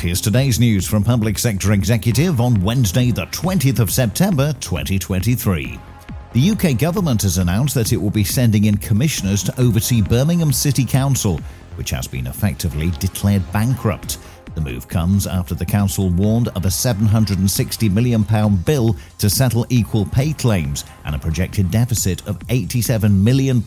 Here's today's news from Public Sector Executive on Wednesday, the 20th of September 2023. The UK government has announced that it will be sending in commissioners to oversee Birmingham City Council, which has been effectively declared bankrupt. The move comes after the council warned of a £760 million bill to settle equal pay claims and a projected deficit of £87 million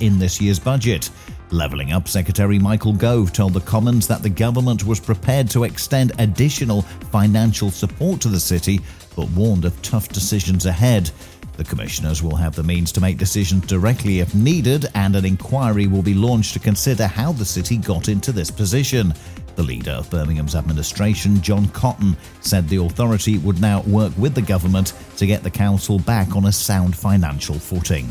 in this year's budget. Levelling Up Secretary Michael Gove told the Commons that the government was prepared to extend additional financial support to the city, but warned of tough decisions ahead. The commissioners will have the means to make decisions directly if needed, and an inquiry will be launched to consider how the city got into this position. The leader of Birmingham's administration, John Cotton, said the authority would now work with the government to get the council back on a sound financial footing.